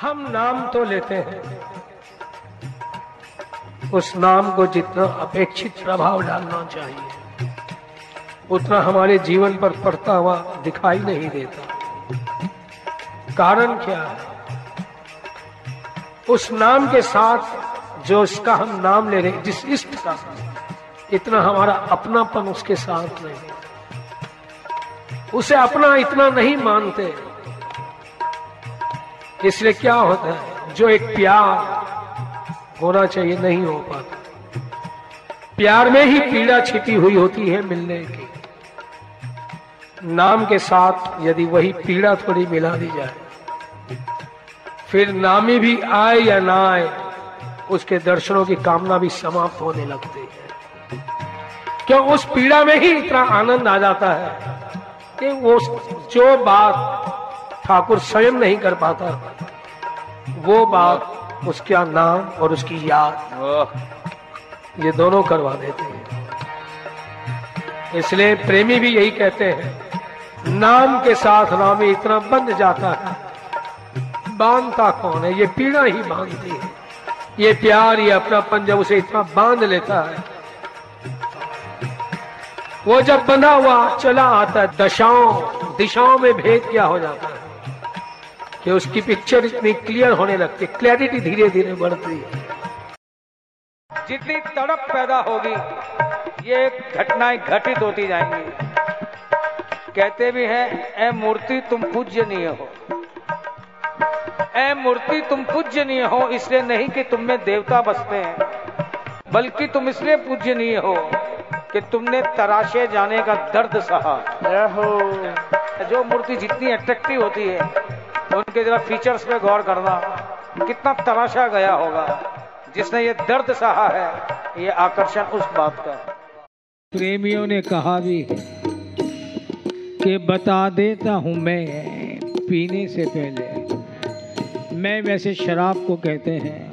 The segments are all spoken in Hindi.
हम नाम तो लेते हैं। उस नाम को जितना अपेक्षित प्रभाव डालना चाहिए, उतना हमारे जीवन पर पड़ता हुआ दिखाई नहीं देता। कारण क्या है? उस नाम के साथ जो इसका हम नाम ले रहे जिस इष्ट का, इतना हमारा अपनापन उसके साथ नहीं। उसे अपना इतना नहीं मानते। इसलिए क्या होता है? जो एक प्यार होना चाहिए, नहीं हो पाता। प्यार में ही पीड़ा छिपी हुई होती है मिलने की। नाम के साथ यदि वही पीड़ा थोड़ी मिला दी जाए, फिर नामी भी आए या ना आए, उसके दर्शनों की कामना भी समाप्त होने लगती है। क्यों? उस पीड़ा में ही इतना आनंद आ जाता है कि वो जो बात ठाकुर स्वयं नहीं कर पाता। वो बात उसका नाम और उसकी याद ये दोनों करवा देते हैं। इसलिए प्रेमी भी यही कहते हैं नाम के साथ नामी इतना बंध जाता है। बांधता कौन है? ये पीड़ा ही बांधती है। ये प्यार ये अपनापन जब उसे इतना बाँध लेता है। वो जब बंधा हुआ चला आता है दशाओं दिशाओं में भेद क्या हो जाता है। कि उसकी पिक्चर इतनी क्लियर होने लगती है क्लैरिटी धीरे धीरे बढ़ती। है जितनी तड़प पैदा होगी ये घटनाएँ घटित होती जाएँगी। कहते भी हैं ए मूर्ति तुम पूज्यनीय हो। ए मूर्ति तुम पूज्यनीय हो इसलिए नहीं कि तुम में देवता बसते हैं बल्कि तुम इसलिए पूज्यनीय हो कि तुमने तराशे जाने का दर्द सहा जो मूर्ति जितनी अट्रैक्टिव होती है उनके जरा फीचर्स पे गौर करना, कितना तराशा गया होगा, जिसने ये दर्द सहा है, ये आकर्षण उस बात का। प्रेमियों ने कहा भी कि बता देता हूँ मैं पीने से पहले। मैं वैसे शराब को कहते हैं,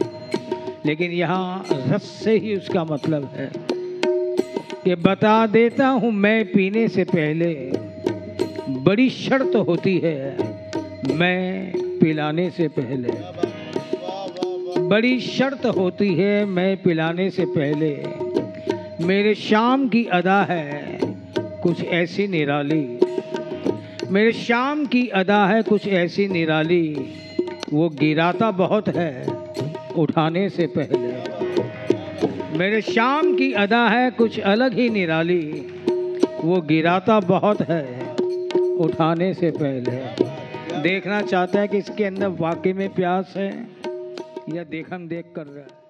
लेकिन यहाँ रस से ही उसका मतलब है कि बता देता हूँ मैं पीने से पहले बड़ी शर्त होती है मैं पिलाने से पहले। बड़ी शर्त होती है मैं पिलाने से पहले। मेरे शाम की अदा है कुछ ऐसी निराली। मेरे शाम की अदा है कुछ ऐसी निराली। वो गिराता बहुत है उठाने से पहले। मेरे शाम की अदा है कुछ अलग ही निराली। वो गिराता बहुत है उठाने से पहले। देखना चाहता है कि इसके अंदर वाकई में प्यास है या देखम देख कर रहा है।